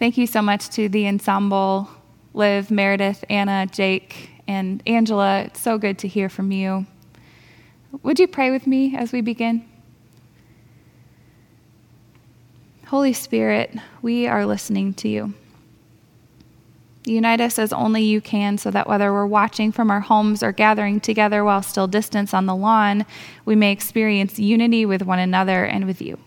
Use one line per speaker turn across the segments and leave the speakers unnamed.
Thank you so much to the ensemble Liv, Meredith, Anna, Jake, and Angela. It's so good to hear from you. Would you pray with me as we begin? Holy Spirit, we are listening to you. Unite us as only you can so that whether we're watching from our homes or gathering together while still distance on the lawn, we may experience unity with one another and with you.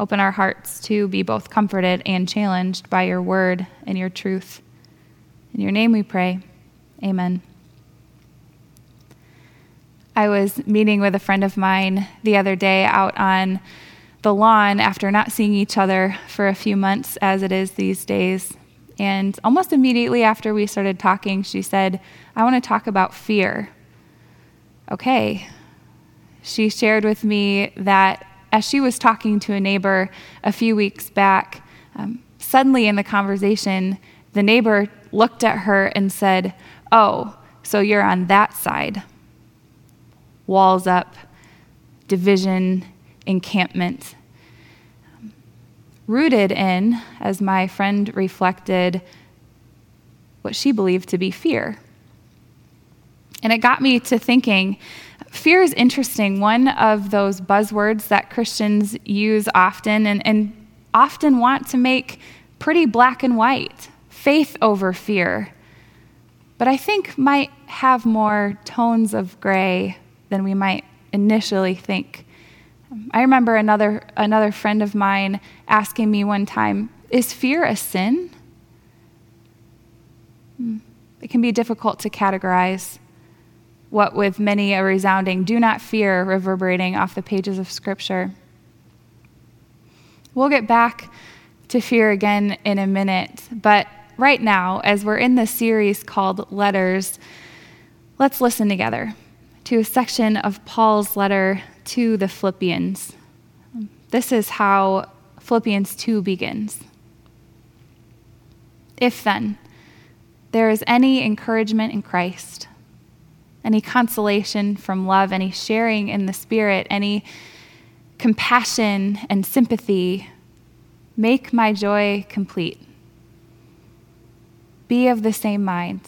Open our hearts to be both comforted and challenged by your word and your truth. In your name we pray. Amen. I was meeting with a friend of mine the other day out on the lawn after not seeing each other for a few months, as it is these days. And almost immediately after we started talking, she said, I want to talk about fear. Okay. She shared with me that as she was talking to a neighbor a few weeks back, um, suddenly in the conversation, the neighbor looked at her and said, Oh, so you're on that side. Walls up, division, encampment rooted in, as my friend reflected, what she believed to be fear. And it got me to thinking fear is interesting. One of those buzzwords that Christians use often and, and often want to make pretty black and white faith over fear. But I think might have more tones of gray than we might initially think. I remember another, another friend of mine asking me one time, Is fear a sin? Hmm. It can be difficult to categorize what, with many a resounding, do not fear reverberating off the pages of Scripture. We'll get back to fear again in a minute, but right now, as we're in this series called Letters, let's listen together to a section of Paul's letter to the Philippians. This is how Philippians 2 begins. If then there is any encouragement in Christ, any consolation from love, any sharing in the Spirit, any compassion and sympathy, make my joy complete. Be of the same mind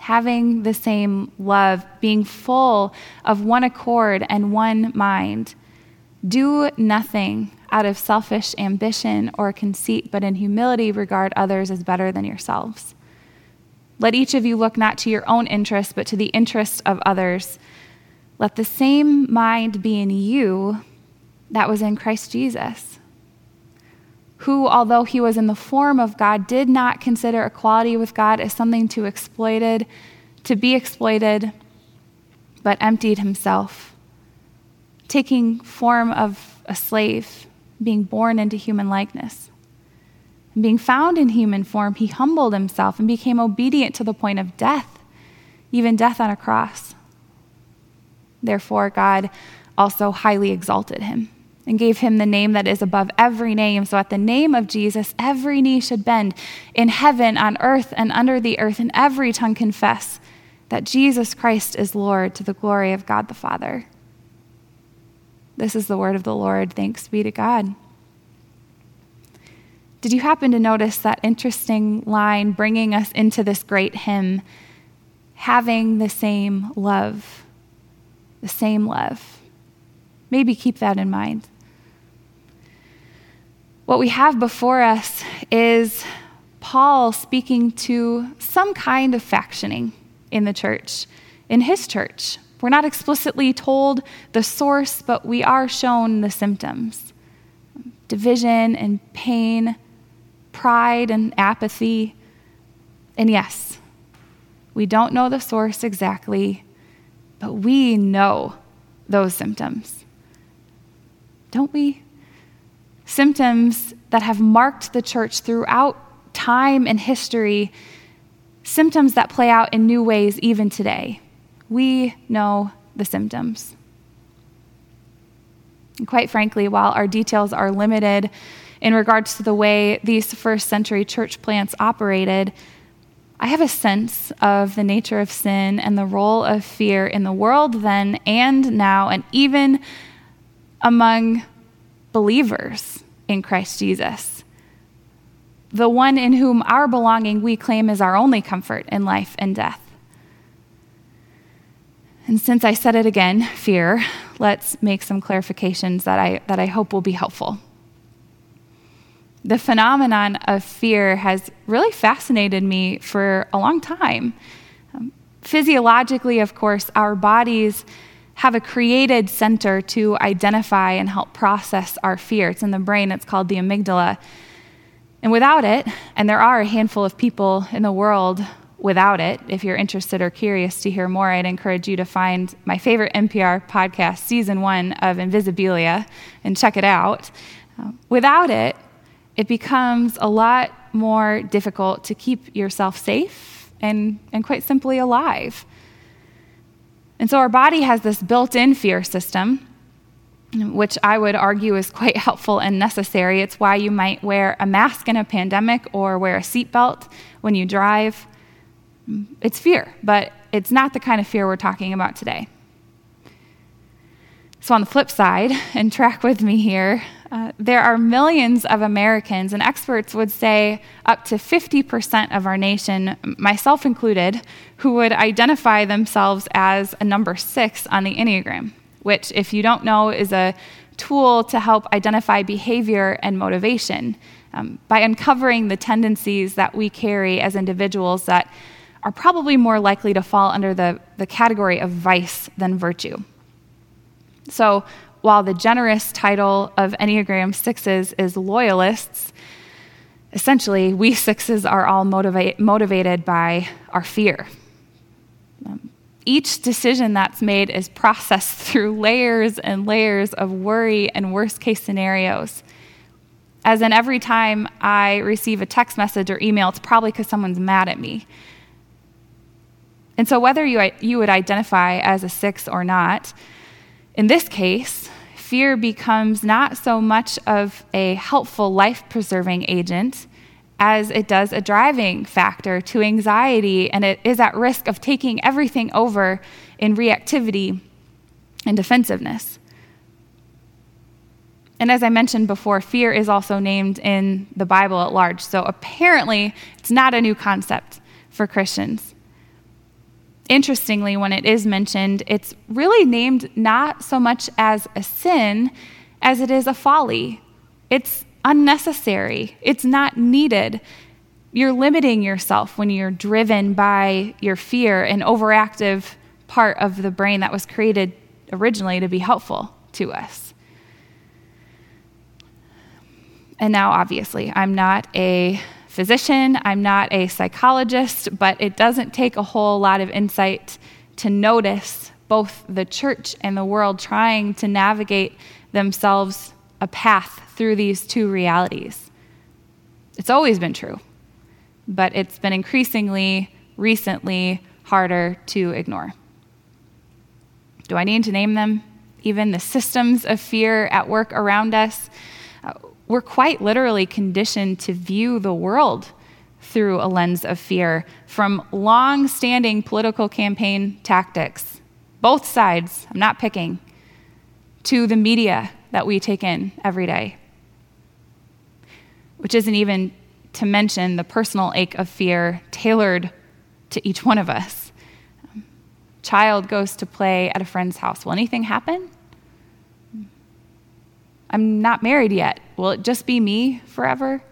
having the same love, being full of one accord and one mind. Do nothing out of selfish ambition or conceit, but in humility regard others as better than yourselves. Let each of you look not to your own interests, but to the interests of others. Let the same mind be in you that was in Christ Jesus who, although he was in the form of God, did not consider equality with God as something to exploited, to be exploited, but emptied himself, taking form of a slave, being born into human likeness. And being found in human form, he humbled himself and became obedient to the point of death, even death on a cross. Therefore, God also highly exalted him and gave him the name that is above every name. So at the name of Jesus, every knee should bend in heaven, on earth, and under the earth, and every tongue confess that Jesus Christ is Lord to the glory of God the Father. This is the word of the Lord. Thanks be to God. Did you happen to notice that interesting line bringing us into this great hymn? Having the same love. The same love. Maybe keep that in mind. What we have before us is Paul speaking to some kind of factioning in the church, in his church. We're not explicitly told the source, but we are shown the symptoms division and pain, pride and apathy. And yes, we don't know the source exactly, but we know those symptoms. Don't we? symptoms that have marked the church throughout time and history, symptoms that play out in new ways even today. We know the symptoms. And quite frankly, while our details are limited in regards to the way these first century church plants operated, I have a sense of the nature of sin and the role of fear in the world then and now, and even among believers in Christ Jesus. the one in whom our belonging we claim is our only comfort in life and death. And since I said it again, fear, let's make some clarifications that I, that I hope will be helpful. The phenomenon of fear has really fascinated me for a long time. Um, physiologically, of course, our bodies have a created center to identify and help process our fear. It's in the brain, it's called the amygdala. And without it, and there are a handful of people in the world without it, if you're interested or curious to hear more, I'd encourage you to find my favorite NPR podcast, season one of Invisibilia, and check it out. Uh, without it, it becomes a lot more difficult to keep yourself safe and, and quite simply alive. And so our body has this built in fear system which I would argue is quite helpful and necessary. It's why you might wear a mask in a pandemic or wear a seatbelt when you drive. It's fear, but it's not the kind of fear we're talking about today. So, on the flip side, and track with me here, uh, there are millions of Americans, and experts would say up to 50% of our nation, myself included, who would identify themselves as a number six on the Enneagram which, if you don't know, is a tool to help identify behavior and motivation um, by uncovering the tendencies that we carry as individuals that are probably more likely to fall under the, the category of vice than virtue. So, while the generous title of Enneagram Sixes is loyalists, essentially, we sixes are all motivate, motivated by our fear. Um, each decision that's made is processed through layers and layers of worry and worst case scenarios. As in, every time I receive a text message or email, it's probably because someone's mad at me. And so, whether you, you would identify as a six or not, in this case, fear becomes not so much of a helpful life preserving agent as it does a driving factor to anxiety, and it is at risk of taking everything over in reactivity and defensiveness. And as I mentioned before, fear is also named in the Bible at large. So apparently, it's not a new concept for Christians. Interestingly, when it is mentioned, it's really named not so much as a sin as it is a folly. It's unnecessary, it's not needed. You're limiting yourself when you're driven by your fear, an overactive part of the brain that was created originally to be helpful to us. And now, obviously, I'm not a physician, I'm not a psychologist, but it doesn't take a whole lot of insight to notice both the church and the world trying to navigate themselves a path through these two realities. It's always been true, but it's been increasingly, recently, harder to ignore. Do I need to name them? Even the systems of fear at work around us. We're quite literally conditioned to view the world through a lens of fear from long standing political campaign tactics, both sides, I'm not picking, to the media that we take in every day. Which isn't even to mention the personal ache of fear tailored to each one of us. Child goes to play at a friend's house. Will anything happen? I'm not married yet. Will it just be me forever?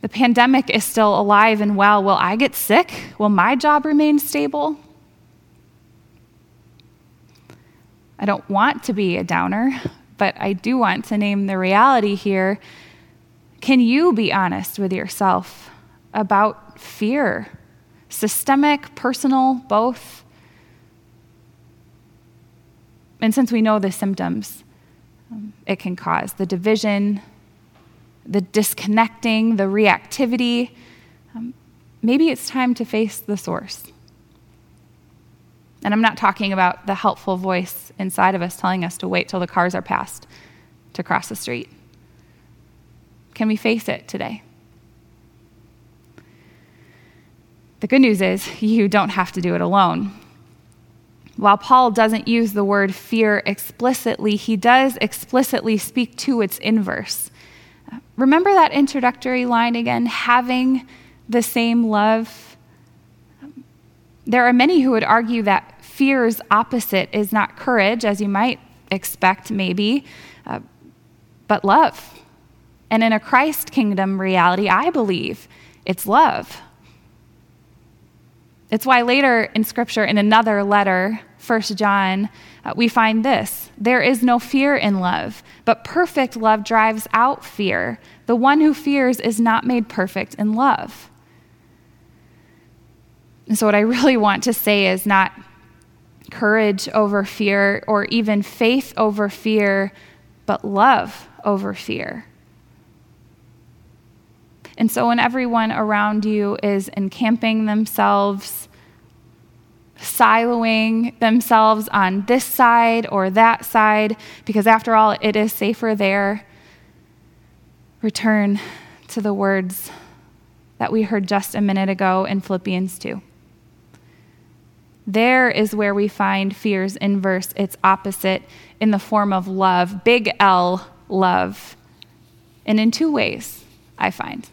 The pandemic is still alive and well. Will I get sick? Will my job remain stable? I don't want to be a downer, but I do want to name the reality here. Can you be honest with yourself about fear? Systemic, personal, both? And since we know the symptoms it can cause the division, the disconnecting, the reactivity, um, maybe it's time to face the source. And I'm not talking about the helpful voice inside of us telling us to wait till the cars are passed to cross the street. Can we face it today? The good news is you don't have to do it alone. While Paul doesn't use the word fear explicitly, he does explicitly speak to its inverse. Remember that introductory line again having the same love? There are many who would argue that fear's opposite is not courage, as you might expect, maybe, uh, but love. And in a Christ kingdom reality, I believe it's love. It's why later in Scripture, in another letter, 1 John, uh, we find this There is no fear in love, but perfect love drives out fear. The one who fears is not made perfect in love. And so, what I really want to say is not courage over fear or even faith over fear, but love over fear. And so, when everyone around you is encamping themselves, siloing themselves on this side or that side, because after all, it is safer there, return to the words that we heard just a minute ago in Philippians 2. There is where we find fear's inverse, its opposite, in the form of love, big L, love. And in two ways, I find.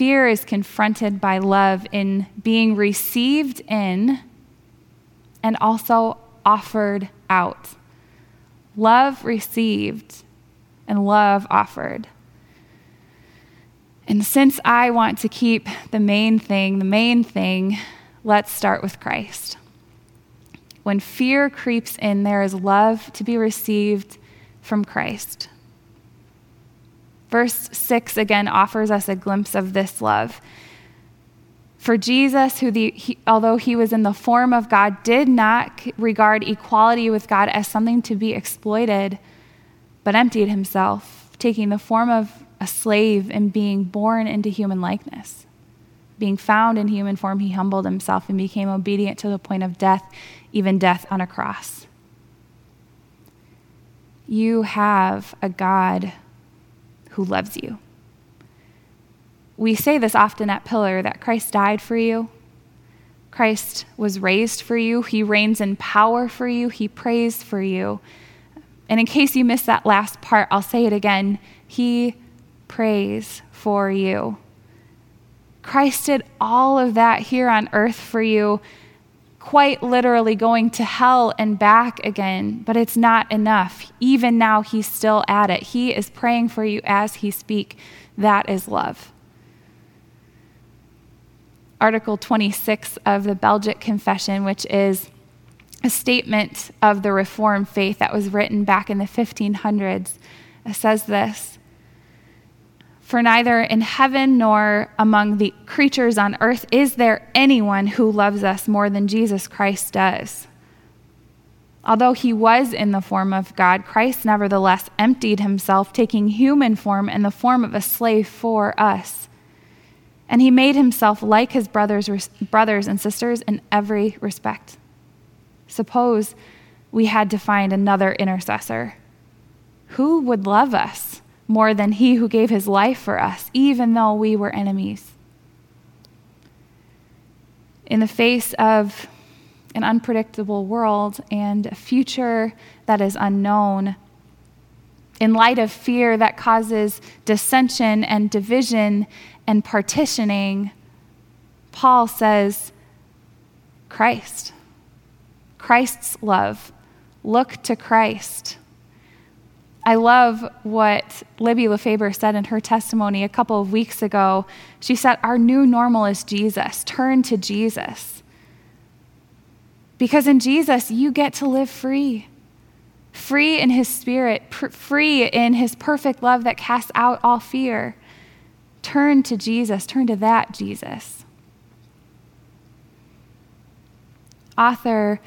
Fear is confronted by love in being received in and also offered out. Love received and love offered. And since I want to keep the main thing, the main thing, let's start with Christ. When fear creeps in, there is love to be received from Christ. Verse 6 again offers us a glimpse of this love. For Jesus, who, the, he, although he was in the form of God, did not regard equality with God as something to be exploited, but emptied himself, taking the form of a slave and being born into human likeness. Being found in human form, he humbled himself and became obedient to the point of death, even death on a cross. You have a God who loves you. We say this often at Pillar that Christ died for you. Christ was raised for you. He reigns in power for you. He prays for you. And in case you missed that last part, I'll say it again. He prays for you. Christ did all of that here on earth for you, quite literally going to hell and back again, but it's not enough. Even now, he's still at it. He is praying for you as he speak. That is love. Article 26 of the Belgic Confession, which is a statement of the Reformed faith that was written back in the 1500s, says this for neither in heaven nor among the creatures on earth is there anyone who loves us more than Jesus Christ does. Although he was in the form of God, Christ nevertheless emptied himself, taking human form in the form of a slave for us. And he made himself like his brothers, brothers and sisters in every respect. Suppose we had to find another intercessor. Who would love us? More than he who gave his life for us, even though we were enemies. In the face of an unpredictable world and a future that is unknown, in light of fear that causes dissension and division and partitioning, Paul says, Christ, Christ's love. Look to Christ. I love what Libby LeFaber said in her testimony a couple of weeks ago. She said, Our new normal is Jesus. Turn to Jesus. Because in Jesus, you get to live free. Free in his spirit, pr- free in his perfect love that casts out all fear. Turn to Jesus, turn to that Jesus. Author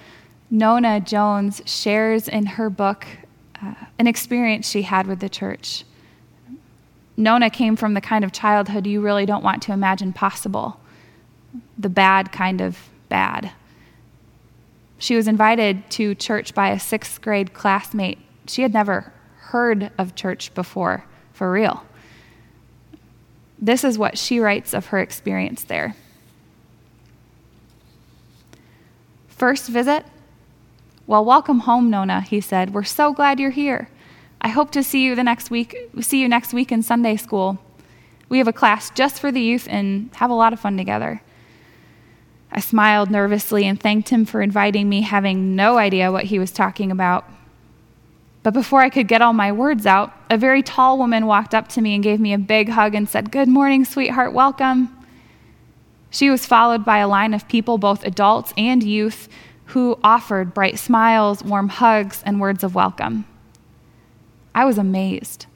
Nona Jones shares in her book, uh, an experience she had with the church. Nona came from the kind of childhood you really don't want to imagine possible the bad kind of bad. She was invited to church by a sixth grade classmate. She had never heard of church before, for real. This is what she writes of her experience there. First visit, well, welcome home, Nona, he said. We're so glad you're here. I hope to see you the next week, see you next week in Sunday school. We have a class just for the youth and have a lot of fun together. I smiled nervously and thanked him for inviting me, having no idea what he was talking about. But before I could get all my words out, a very tall woman walked up to me and gave me a big hug and said, Good morning, sweetheart, welcome. She was followed by a line of people, both adults and youth, who offered bright smiles, warm hugs, and words of welcome. I was amazed.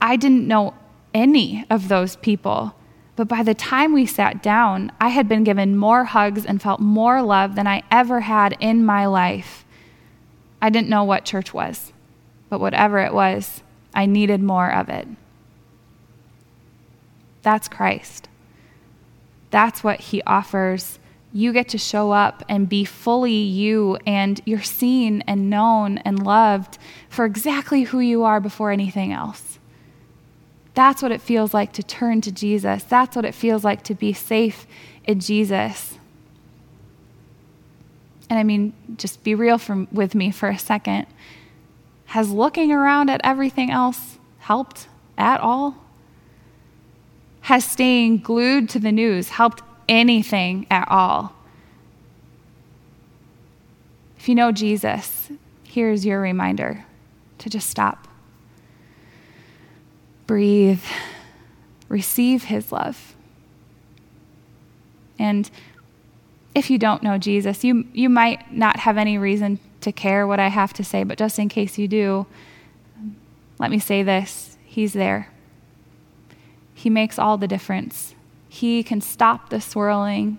I didn't know any of those people, but by the time we sat down, I had been given more hugs and felt more love than I ever had in my life. I didn't know what church was, but whatever it was, I needed more of it. That's Christ. That's what he offers. You get to show up and be fully you, and you're seen and known and loved for exactly who you are before anything else. That's what it feels like to turn to Jesus. That's what it feels like to be safe in Jesus. And I mean, just be real with me for a second. Has looking around at everything else helped at all? Has staying glued to the news helped anything at all? If you know Jesus, here's your reminder to just stop. Breathe. Receive his love. And if you don't know Jesus, you, you might not have any reason to care what I have to say, but just in case you do, let me say this He's there. He makes all the difference. He can stop the swirling,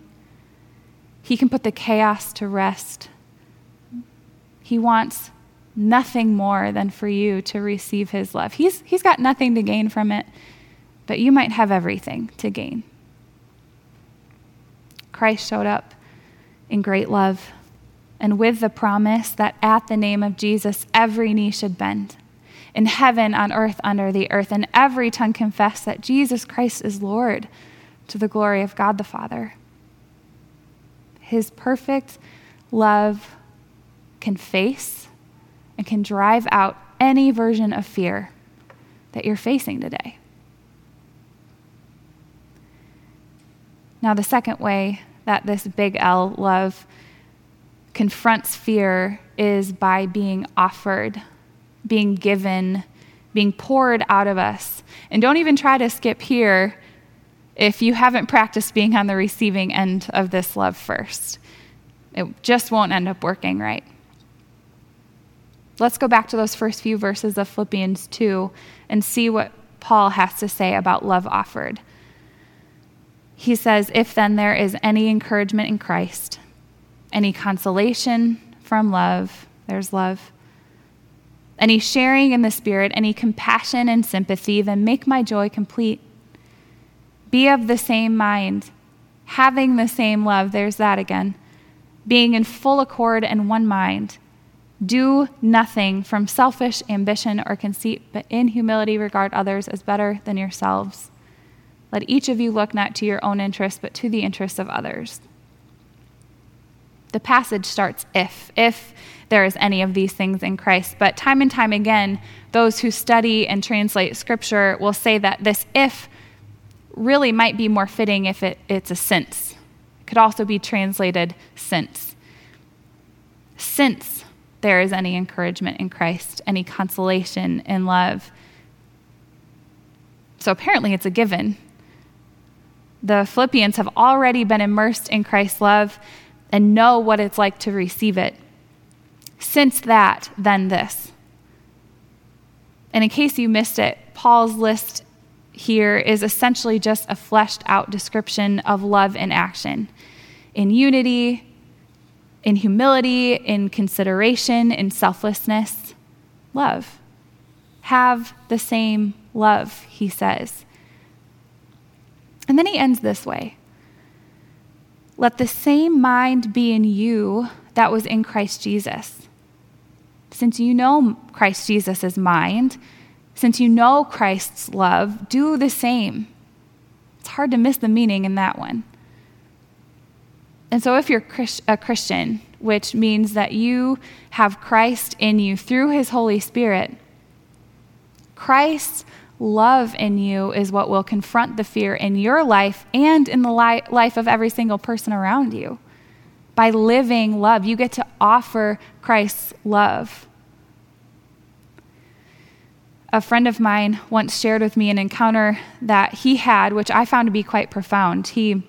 He can put the chaos to rest. He wants nothing more than for you to receive His love. He's, he's got nothing to gain from it, but you might have everything to gain. Christ showed up in great love, and with the promise that at the name of Jesus, every knee should bend, in heaven, on earth, under the earth, and every tongue confess that Jesus Christ is Lord to the glory of God the Father. His perfect love can face and can drive out any version of fear that you're facing today. Now, the second way that this big L love confronts fear is by being offered, being given, being poured out of us. And don't even try to skip here if you haven't practiced being on the receiving end of this love first. It just won't end up working right. Let's go back to those first few verses of Philippians 2 and see what Paul has to say about love offered he says, If then there is any encouragement in Christ, any consolation from love, there's love, any sharing in the Spirit, any compassion and sympathy, then make my joy complete. Be of the same mind, having the same love, there's that again, being in full accord and one mind. Do nothing from selfish ambition or conceit, but in humility regard others as better than yourselves. Let each of you look not to your own interests, but to the interests of others. The passage starts if, if there is any of these things in Christ. But time and time again, those who study and translate scripture will say that this if really might be more fitting if it, it's a since. It could also be translated since. Since there is any encouragement in Christ, any consolation in love. So apparently it's a given the Philippians have already been immersed in Christ's love and know what it's like to receive it. Since that, then this. And in case you missed it, Paul's list here is essentially just a fleshed out description of love in action in unity, in humility, in consideration, in selflessness. Love. Have the same love, he says. And then he ends this way Let the same mind be in you that was in Christ Jesus. Since you know Christ Jesus' mind, since you know Christ's love, do the same. It's hard to miss the meaning in that one. And so, if you're a Christian, which means that you have Christ in you through his Holy Spirit, Christ's love in you is what will confront the fear in your life and in the li- life of every single person around you. By living love, you get to offer Christ's love. A friend of mine once shared with me an encounter that he had, which I found to be quite profound. He,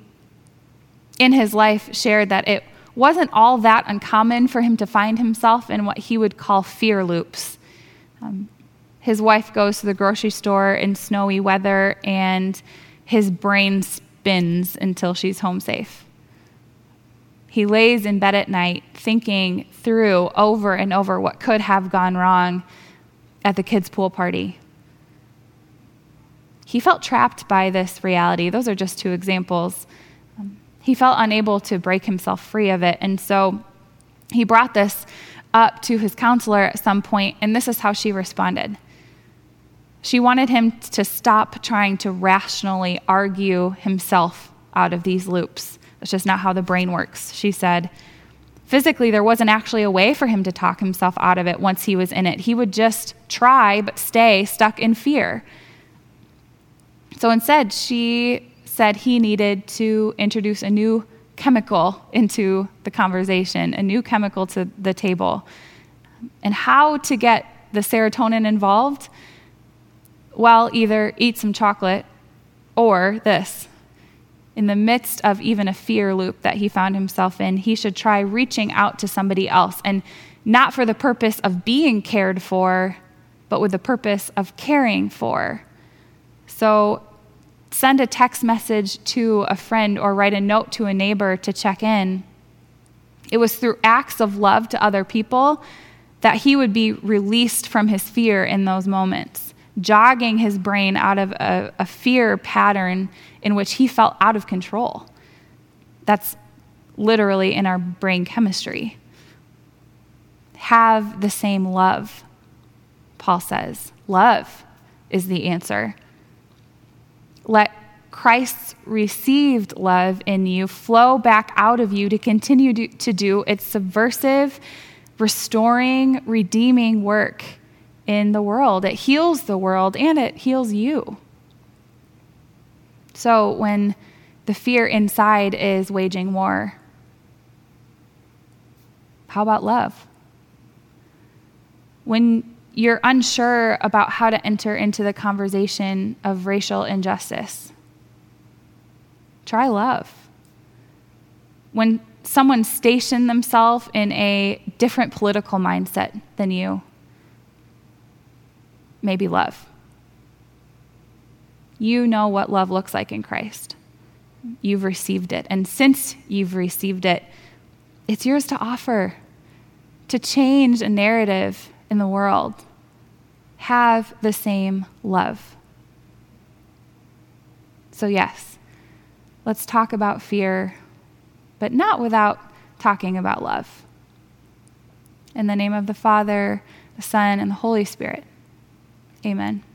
in his life, shared that it wasn't all that uncommon for him to find himself in what he would call fear loops. Um, his wife goes to the grocery store in snowy weather, and his brain spins until she's home safe. He lays in bed at night thinking through over and over what could have gone wrong at the kids' pool party. He felt trapped by this reality. Those are just two examples. Um, he felt unable to break himself free of it. And so he brought this up to his counselor at some point, and this is how she responded. She wanted him to stop trying to rationally argue himself out of these loops. That's just not how the brain works, she said. Physically, there wasn't actually a way for him to talk himself out of it once he was in it. He would just try, but stay stuck in fear. So instead, she said he needed to introduce a new chemical into the conversation, a new chemical to the table. And how to get the serotonin involved? well, either eat some chocolate or this. In the midst of even a fear loop that he found himself in, he should try reaching out to somebody else and not for the purpose of being cared for, but with the purpose of caring for. So send a text message to a friend or write a note to a neighbor to check in. It was through acts of love to other people that he would be released from his fear in those moments jogging his brain out of a, a fear pattern in which he felt out of control. That's literally in our brain chemistry. Have the same love, Paul says. Love is the answer. Let Christ's received love in you flow back out of you to continue to do its subversive, restoring, redeeming work in the world. It heals the world and it heals you. So when the fear inside is waging war, how about love? When you're unsure about how to enter into the conversation of racial injustice, try love. When someone stationed themselves in a different political mindset than you, maybe love. You know what love looks like in Christ. You've received it. And since you've received it, it's yours to offer, to change a narrative in the world. Have the same love. So, yes, let's talk about fear, but not without talking about love. In the name of the Father, the Son, and the Holy Spirit. Amen.